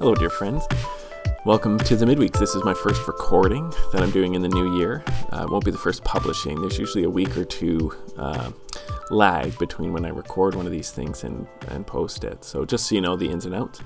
Hello, dear friends. Welcome to the midweeks. This is my first recording that I'm doing in the new year. Uh, it won't be the first publishing. There's usually a week or two uh, lag between when I record one of these things and, and post it. So just so you know the ins and outs.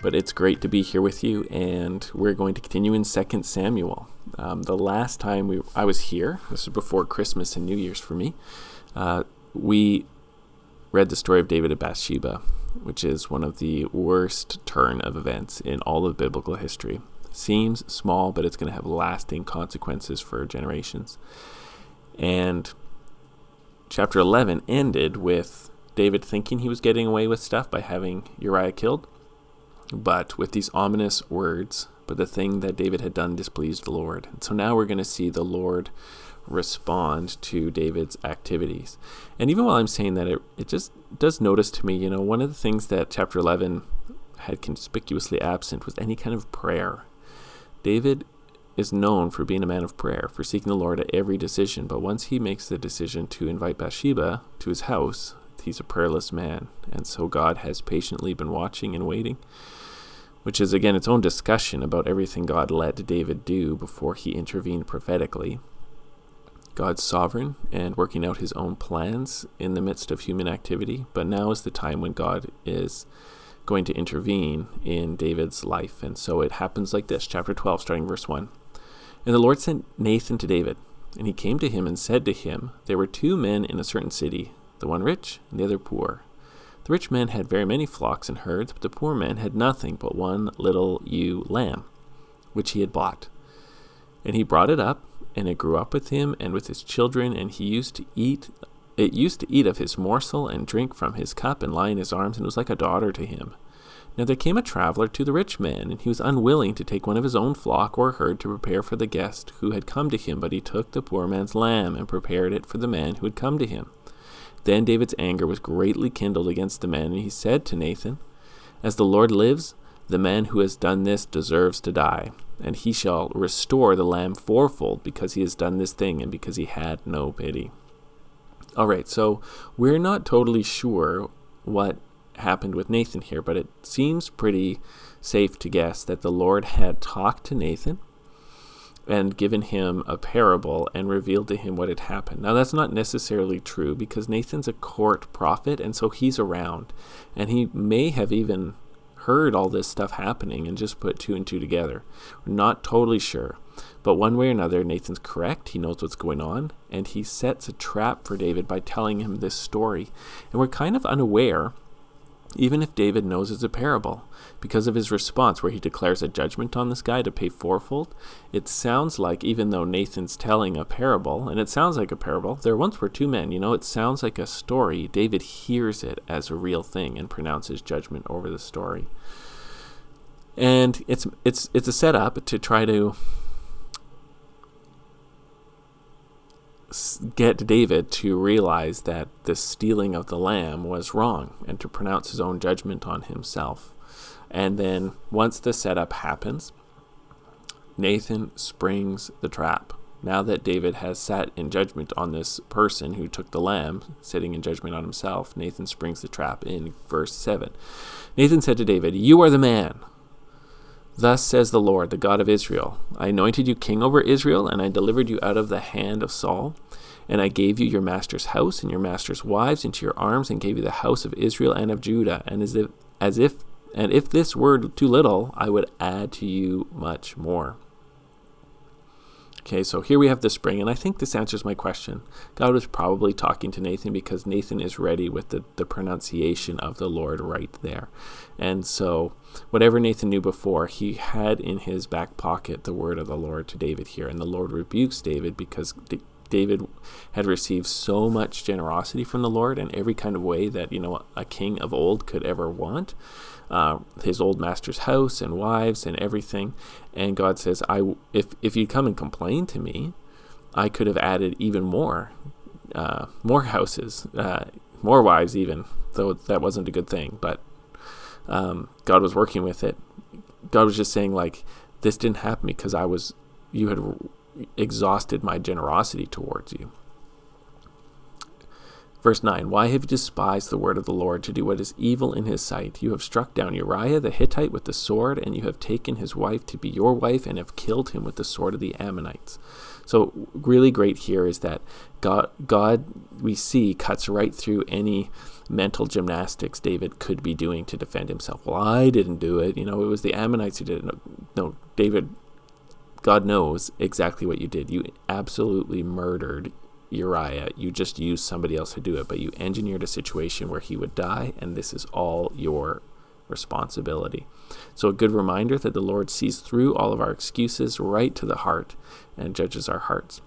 But it's great to be here with you, and we're going to continue in 2 Samuel. Um, the last time we, I was here, this was before Christmas and New Year's for me, uh, we read the story of David and Bathsheba, which is one of the worst turn of events in all of biblical history. Seems small, but it's going to have lasting consequences for generations. And chapter 11 ended with David thinking he was getting away with stuff by having Uriah killed, but with these ominous words, but the thing that David had done displeased the Lord. And so now we're going to see the Lord respond to David's activities. And even while I'm saying that, it, it just does notice to me, you know, one of the things that chapter 11 had conspicuously absent was any kind of prayer. David is known for being a man of prayer, for seeking the Lord at every decision, but once he makes the decision to invite Bathsheba to his house, he's a prayerless man. And so God has patiently been watching and waiting, which is again its own discussion about everything God let David do before he intervened prophetically. God's sovereign and working out his own plans in the midst of human activity, but now is the time when God is going to intervene in David's life. And so it happens like this, chapter 12, starting verse 1. And the Lord sent Nathan to David, and he came to him and said to him, There were two men in a certain city, the one rich and the other poor. The rich man had very many flocks and herds, but the poor man had nothing but one little ewe lamb, which he had bought. And he brought it up and it grew up with him and with his children, and he used to eat it used to eat of his morsel and drink from his cup and lie in his arms, and was like a daughter to him. Now there came a traveler to the rich man, and he was unwilling to take one of his own flock or herd to prepare for the guest who had come to him, but he took the poor man's lamb and prepared it for the man who had come to him. Then David's anger was greatly kindled against the man, and he said to Nathan, As the Lord lives, the man who has done this deserves to die and he shall restore the lamb fourfold because he has done this thing and because he had no pity. All right, so we're not totally sure what happened with Nathan here, but it seems pretty safe to guess that the Lord had talked to Nathan and given him a parable and revealed to him what had happened. Now, that's not necessarily true because Nathan's a court prophet, and so he's around, and he may have even heard all this stuff happening and just put two and two together. We're not totally sure. But one way or another, Nathan's correct. He knows what's going on, and he sets a trap for David by telling him this story. And we're kind of unaware even if David knows it's a parable, because of his response where he declares a judgment on this guy to pay fourfold, it sounds like, even though Nathan's telling a parable, and it sounds like a parable, there once were two men, you know, it sounds like a story. David hears it as a real thing and pronounces judgment over the story. And it's it's it's a setup to try to get David to realize that the stealing of the lamb was wrong and to pronounce his own judgment on himself. And then once the setup happens, Nathan springs the trap. Now that David has sat in judgment on this person who took the lamb, sitting in judgment on himself, Nathan springs the trap in verse 7. Nathan said to David, You are the man. Thus says the Lord, the God of Israel I anointed you king over Israel, and I delivered you out of the hand of Saul. And I gave you your master's house and your master's wives into your arms, and gave you the house of Israel and of Judah. And as if, as if, and if this were too little, I would add to you much more. Okay, so here we have the spring, and I think this answers my question. God was probably talking to Nathan because Nathan is ready with the, the pronunciation of the Lord right there. And so, whatever Nathan knew before, he had in his back pocket the word of the Lord to David here. And the Lord rebukes David because David had received so much generosity from the Lord in every kind of way that, you know, a king of old could ever want uh, his old master's house and wives and everything. And God says, "I if if you come and complain to me, I could have added even more, uh, more houses, uh, more wives, even though that wasn't a good thing. But um, God was working with it. God was just saying like, this didn't happen because I was you had exhausted my generosity towards you." Verse 9 Why have you despised the word of the Lord to do what is evil in his sight? You have struck down Uriah the Hittite with the sword, and you have taken his wife to be your wife, and have killed him with the sword of the Ammonites. So, really great here is that God, God, we see, cuts right through any mental gymnastics David could be doing to defend himself. Well, I didn't do it. You know, it was the Ammonites who did it. No, no David, God knows exactly what you did. You absolutely murdered Uriah. You just used somebody else to do it, but you engineered a situation where he would die, and this is all your responsibility. So, a good reminder that the Lord sees through all of our excuses right to the heart and judges our hearts.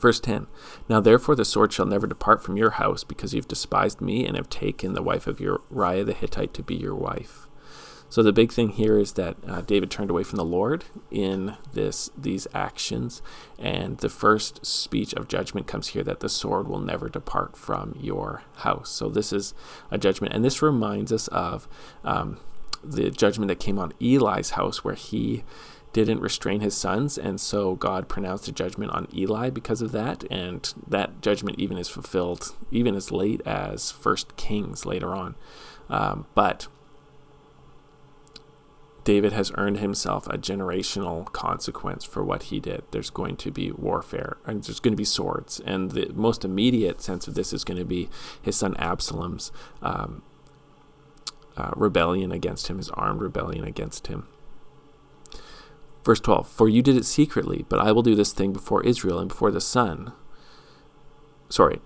Verse 10 Now therefore the sword shall never depart from your house, because you've despised me and have taken the wife of Uriah the Hittite to be your wife. So the big thing here is that uh, David turned away from the Lord in this these actions, and the first speech of judgment comes here that the sword will never depart from your house. So this is a judgment, and this reminds us of um, the judgment that came on Eli's house, where he didn't restrain his sons, and so God pronounced a judgment on Eli because of that, and that judgment even is fulfilled even as late as First Kings later on. Um, but David has earned himself a generational consequence for what he did. There's going to be warfare, and there's going to be swords. And the most immediate sense of this is going to be his son Absalom's um, uh, rebellion against him, his armed rebellion against him. Verse 12 For you did it secretly, but I will do this thing before Israel and before the sun. Sorry,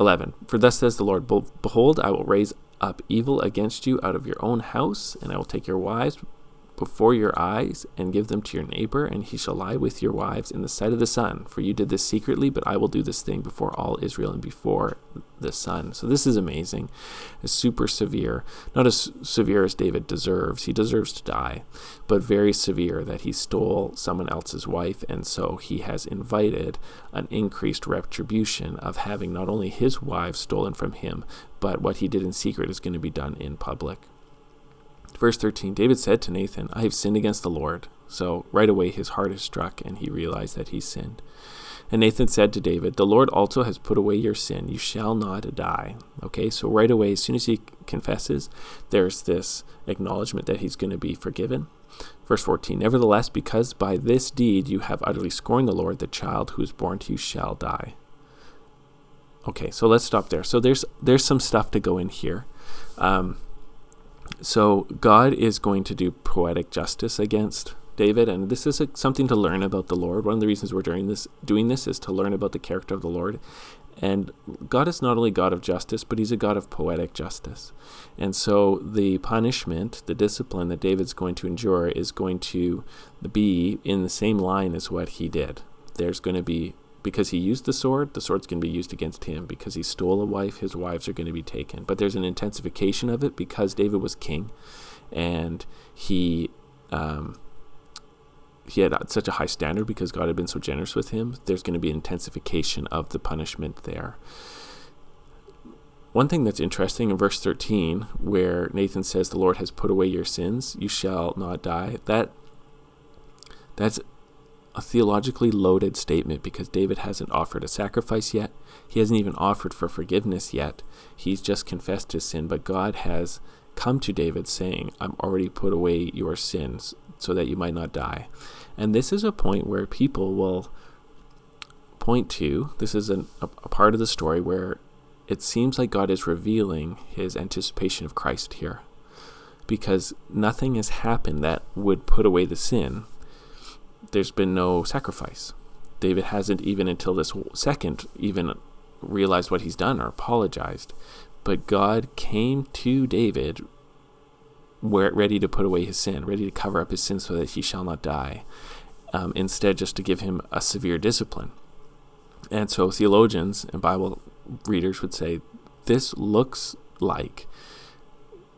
11 For thus says the Lord Behold, I will raise up evil against you out of your own house, and I will take your wives before your eyes and give them to your neighbor, and he shall lie with your wives in the sight of the sun. For you did this secretly, but I will do this thing before all Israel and before the sun. So this is amazing. It's super severe. Not as severe as David deserves. He deserves to die, but very severe that he stole someone else's wife, and so he has invited an increased retribution of having not only his wives stolen from him, but what he did in secret is going to be done in public. Verse 13 David said to Nathan, I have sinned against the Lord. So right away his heart is struck and he realized that he sinned. And Nathan said to David, The Lord also has put away your sin. You shall not die. Okay, so right away, as soon as he confesses, there's this acknowledgement that he's going to be forgiven. Verse 14 Nevertheless, because by this deed you have utterly scorned the Lord, the child who is born to you shall die. Okay, so let's stop there. So there's there's some stuff to go in here. Um, so God is going to do poetic justice against David, and this is a, something to learn about the Lord. One of the reasons we're doing this, doing this, is to learn about the character of the Lord. And God is not only God of justice, but He's a God of poetic justice. And so the punishment, the discipline that David's going to endure, is going to be in the same line as what he did. There's going to be because he used the sword, the sword's going to be used against him. Because he stole a wife, his wives are going to be taken. But there's an intensification of it because David was king, and he um, he had such a high standard because God had been so generous with him. There's going to be an intensification of the punishment there. One thing that's interesting in verse 13, where Nathan says, "The Lord has put away your sins; you shall not die." That that's a theologically loaded statement because David hasn't offered a sacrifice yet. He hasn't even offered for forgiveness yet. He's just confessed his sin, but God has come to David saying, I'm already put away your sins so that you might not die. And this is a point where people will point to, this is an, a, a part of the story where it seems like God is revealing his anticipation of Christ here. Because nothing has happened that would put away the sin there's been no sacrifice. David hasn't even until this second even realized what he's done or apologized. But God came to David where ready to put away his sin, ready to cover up his sin so that he shall not die. Um, instead, just to give him a severe discipline. And so theologians and Bible readers would say this looks like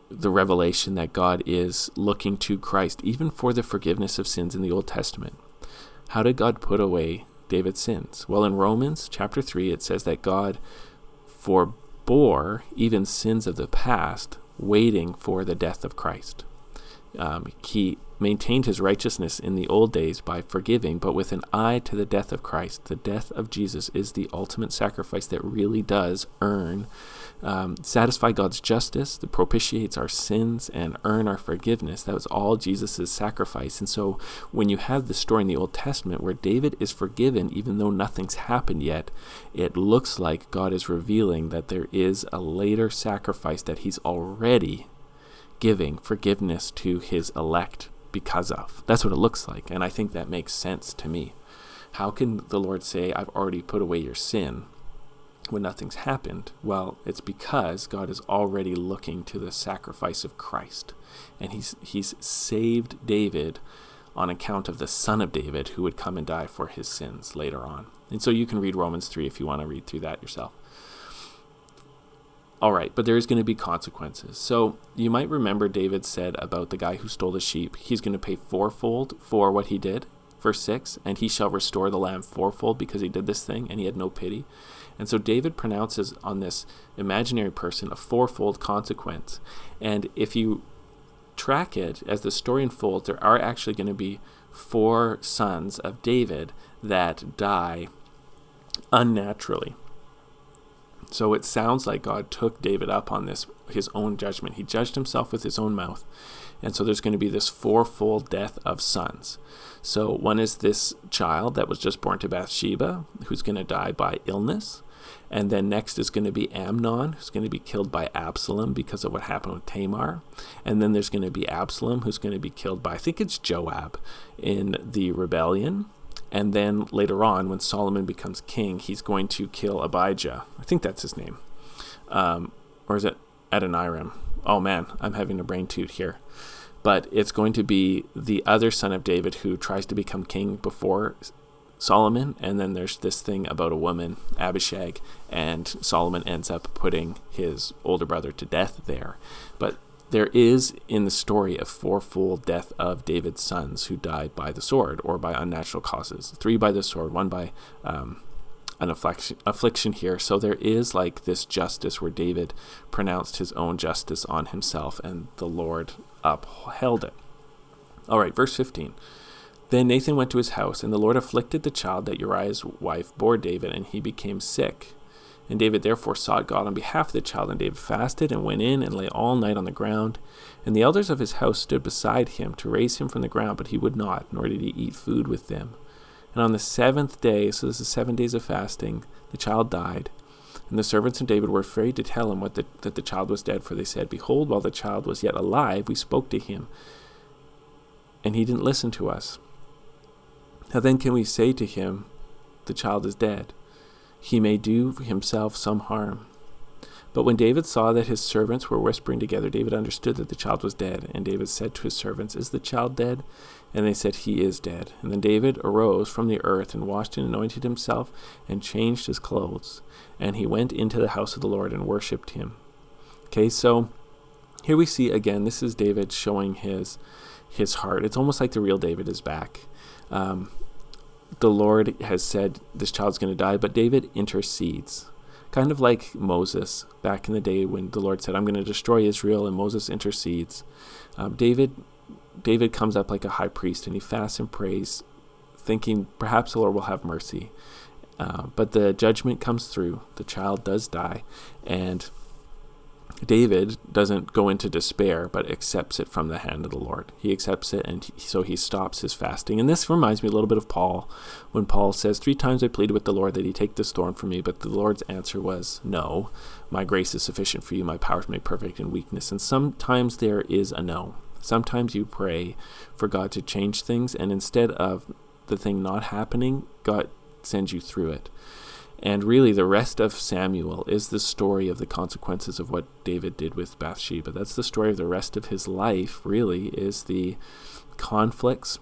the revelation that God is looking to Christ, even for the forgiveness of sins in the Old Testament. How did God put away David's sins? Well, in Romans chapter 3, it says that God forbore even sins of the past, waiting for the death of Christ. Um, he maintained his righteousness in the old days by forgiving, but with an eye to the death of Christ. The death of Jesus is the ultimate sacrifice that really does earn, um, satisfy God's justice, that propitiates our sins and earn our forgiveness. That was all Jesus' sacrifice. And so when you have the story in the Old Testament where David is forgiven, even though nothing's happened yet, it looks like God is revealing that there is a later sacrifice that he's already giving forgiveness to his elect because of. That's what it looks like. And I think that makes sense to me. How can the Lord say, I've already put away your sin when nothing's happened? Well, it's because God is already looking to the sacrifice of Christ. And he's, he's saved David on account of the son of David who would come and die for his sins later on. And so you can read Romans 3 if you want to read through that yourself. All right, but there is going to be consequences. So you might remember David said about the guy who stole the sheep, he's going to pay fourfold for what he did. Verse 6 And he shall restore the lamb fourfold because he did this thing and he had no pity. And so David pronounces on this imaginary person a fourfold consequence. And if you track it as the story unfolds, there are actually going to be four sons of David that die unnaturally. So it sounds like God took David up on this, his own judgment. He judged himself with his own mouth. And so there's going to be this fourfold death of sons. So one is this child that was just born to Bathsheba, who's going to die by illness. And then next is going to be Amnon, who's going to be killed by Absalom because of what happened with Tamar. And then there's going to be Absalom, who's going to be killed by, I think it's Joab, in the rebellion. And then later on, when Solomon becomes king, he's going to kill Abijah. I think that's his name. Um, or is it Adoniram? Oh man, I'm having a brain toot here. But it's going to be the other son of David who tries to become king before Solomon. And then there's this thing about a woman, Abishag, and Solomon ends up putting his older brother to death there. But there is in the story a fourfold death of David's sons who died by the sword or by unnatural causes. Three by the sword, one by um, an affliction, affliction here. So there is like this justice where David pronounced his own justice on himself and the Lord upheld it. All right, verse 15. Then Nathan went to his house, and the Lord afflicted the child that Uriah's wife bore David, and he became sick. And David therefore sought God on behalf of the child, and David fasted and went in and lay all night on the ground. And the elders of his house stood beside him to raise him from the ground, but he would not, nor did he eat food with them. And on the seventh day, so this is seven days of fasting, the child died. And the servants of David were afraid to tell him what the, that the child was dead, for they said, Behold, while the child was yet alive, we spoke to him, and he didn't listen to us. How then can we say to him, The child is dead? he may do himself some harm. But when David saw that his servants were whispering together, David understood that the child was dead. And David said to his servants, Is the child dead? And they said, He is dead. And then David arose from the earth and washed and anointed himself and changed his clothes. And he went into the house of the Lord and worshipped him. Okay, so here we see again, this is David showing his his heart. It's almost like the real David is back. Um, the Lord has said this child's going to die, but David intercedes. Kind of like Moses back in the day when the Lord said, I'm going to destroy Israel, and Moses intercedes. Um, David, David comes up like a high priest and he fasts and prays, thinking perhaps the Lord will have mercy. Uh, but the judgment comes through. The child does die, and David doesn't go into despair, but accepts it from the hand of the Lord. He accepts it, and he, so he stops his fasting. And this reminds me a little bit of Paul, when Paul says, Three times I pleaded with the Lord that he take this thorn from me, but the Lord's answer was, No, my grace is sufficient for you, my power is made perfect in weakness. And sometimes there is a no. Sometimes you pray for God to change things, and instead of the thing not happening, God sends you through it. And really, the rest of Samuel is the story of the consequences of what David did with Bathsheba. That's the story of the rest of his life, really, is the conflicts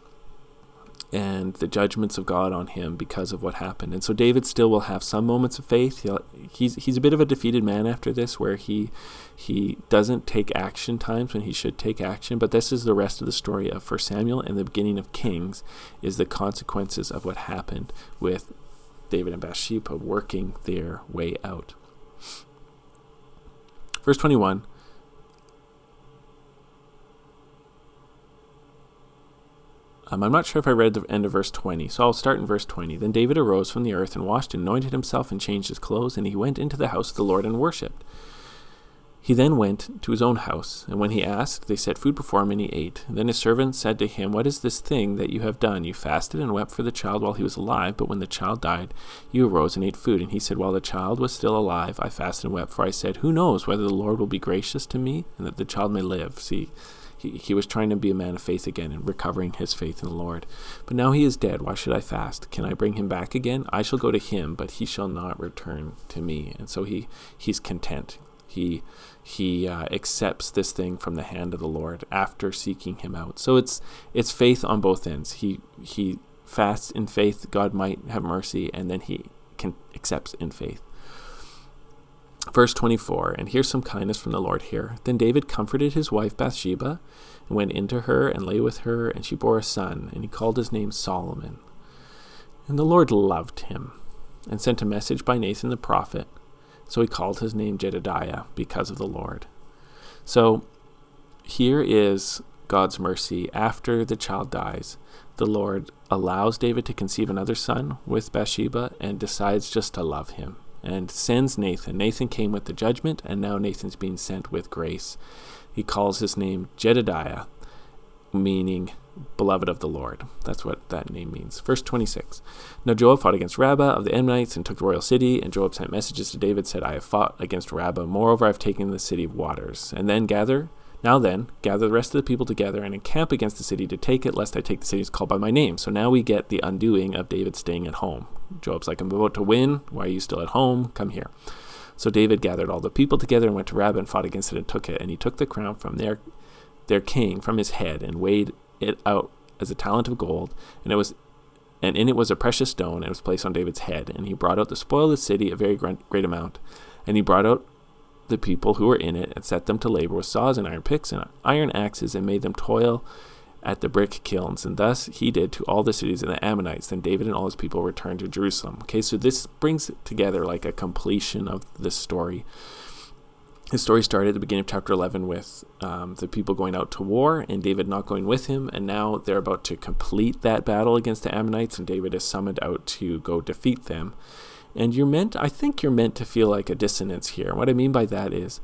and the judgments of God on him because of what happened. And so David still will have some moments of faith. He'll, he's he's a bit of a defeated man after this, where he he doesn't take action times when he should take action. But this is the rest of the story of First Samuel and the beginning of Kings, is the consequences of what happened with David and Bathsheba working their way out. Verse 21 Um, I'm not sure if I read the end of verse 20, so I'll start in verse 20. Then David arose from the earth and washed and anointed himself and changed his clothes, and he went into the house of the Lord and worshipped. He then went to his own house, and when he asked, they set food before him, and he ate. Then his servant said to him, What is this thing that you have done? You fasted and wept for the child while he was alive, but when the child died, you arose and ate food. And he said, While the child was still alive, I fasted and wept, for I said, Who knows whether the Lord will be gracious to me, and that the child may live? See, he, he was trying to be a man of faith again and recovering his faith in the Lord. But now he is dead. Why should I fast? Can I bring him back again? I shall go to him, but he shall not return to me. And so he, he's content. He he uh, accepts this thing from the hand of the Lord after seeking him out. So it's it's faith on both ends. He he fasts in faith God might have mercy, and then he can accepts in faith. Verse 24, and here's some kindness from the Lord here. Then David comforted his wife Bathsheba, and went into her and lay with her, and she bore a son, and he called his name Solomon. And the Lord loved him, and sent a message by Nathan the prophet so he called his name Jedidiah because of the Lord. So here is God's mercy. After the child dies, the Lord allows David to conceive another son with Bathsheba and decides just to love him and sends Nathan. Nathan came with the judgment, and now Nathan's being sent with grace. He calls his name Jedidiah, meaning beloved of the Lord. That's what that name means. Verse 26. Now Joab fought against Rabbah of the Ammonites and took the royal city, and Joab sent messages to David, said, I have fought against Rabbah. Moreover, I have taken the city of waters. And then gather, now then, gather the rest of the people together and encamp against the city to take it, lest I take the cities called by my name. So now we get the undoing of David staying at home. Joab's like, I'm about to win. Why are you still at home? Come here. So David gathered all the people together and went to Rabbah and fought against it and took it. And he took the crown from their their king from his head and weighed it out as a talent of gold, and it was and in it was a precious stone, and it was placed on David's head. And he brought out the spoil of the city, a very great amount. And he brought out the people who were in it, and set them to labor with saws and iron picks and iron axes, and made them toil at the brick kilns. And thus he did to all the cities of the Ammonites. Then David and all his people returned to Jerusalem. Okay, so this brings together like a completion of this story his story started at the beginning of chapter 11 with um, the people going out to war and David not going with him. And now they're about to complete that battle against the Ammonites, and David is summoned out to go defeat them. And you're meant, I think you're meant to feel like a dissonance here. What I mean by that is,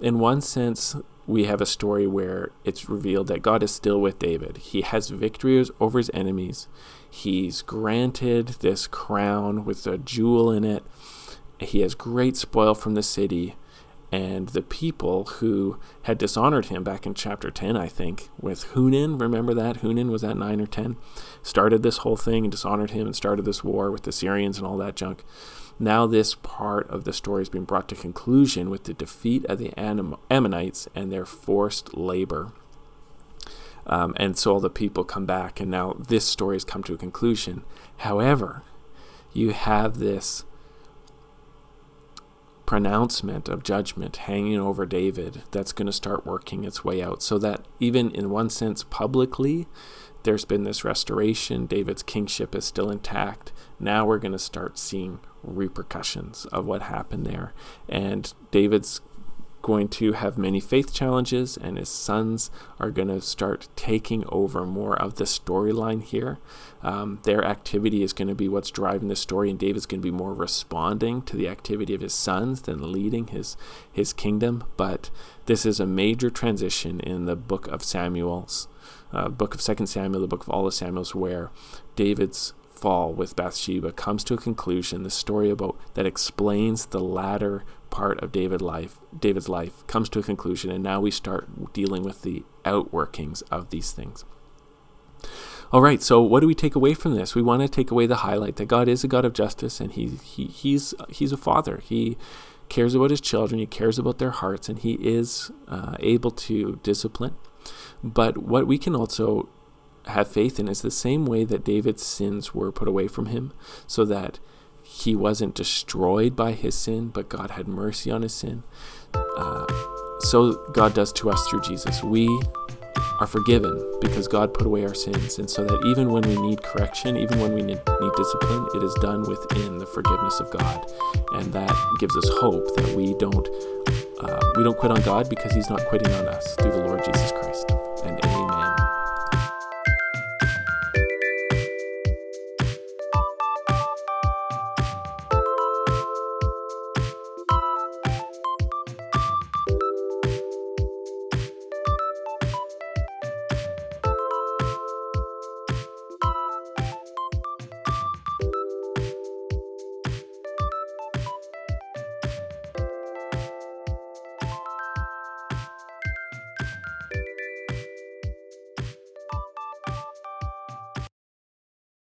in one sense, we have a story where it's revealed that God is still with David. He has victories over his enemies. He's granted this crown with a jewel in it. He has great spoil from the city and the people who had dishonored him back in chapter 10, I think, with Hanun. Remember that? Hanun was that 9 or 10? Started this whole thing and dishonored him and started this war with the Syrians and all that junk. Now, this part of the story is being brought to conclusion with the defeat of the Ammonites and their forced labor. Um, and so all the people come back, and now this story has come to a conclusion. However, you have this pronouncement of judgment hanging over David that's going to start working its way out. So that even in one sense, publicly, there's been this restoration. David's kingship is still intact. Now we're going to start seeing repercussions of what happened there. And David's going to have many faith challenges, and his sons are going to start taking over more of the storyline here. Um, their activity is going to be what's driving the story, and David's going to be more responding to the activity of his sons than leading his his kingdom. But this is a major transition in the book of Samuel's, uh, book of Second Samuel, the book of all the Samuels, where David's fall with Bathsheba comes to a conclusion. The story about that explains the latter part of David life, David's life comes to a conclusion, and now we start dealing with the outworkings of these things. All right, so what do we take away from this? We want to take away the highlight that God is a God of justice, and he, he he's he's a father. He cares about his children. He cares about their hearts, and he is uh, able to discipline. But what we can also have faith in is the same way that David's sins were put away from him, so that he wasn't destroyed by his sin, but God had mercy on his sin. Uh, so God does to us through Jesus. We are forgiven because God put away our sins, and so that even when we need correction, even when we need, need discipline, it is done within the forgiveness of God, and that gives us hope that we don't uh, we don't quit on God because He's not quitting on us through the Lord Jesus Christ.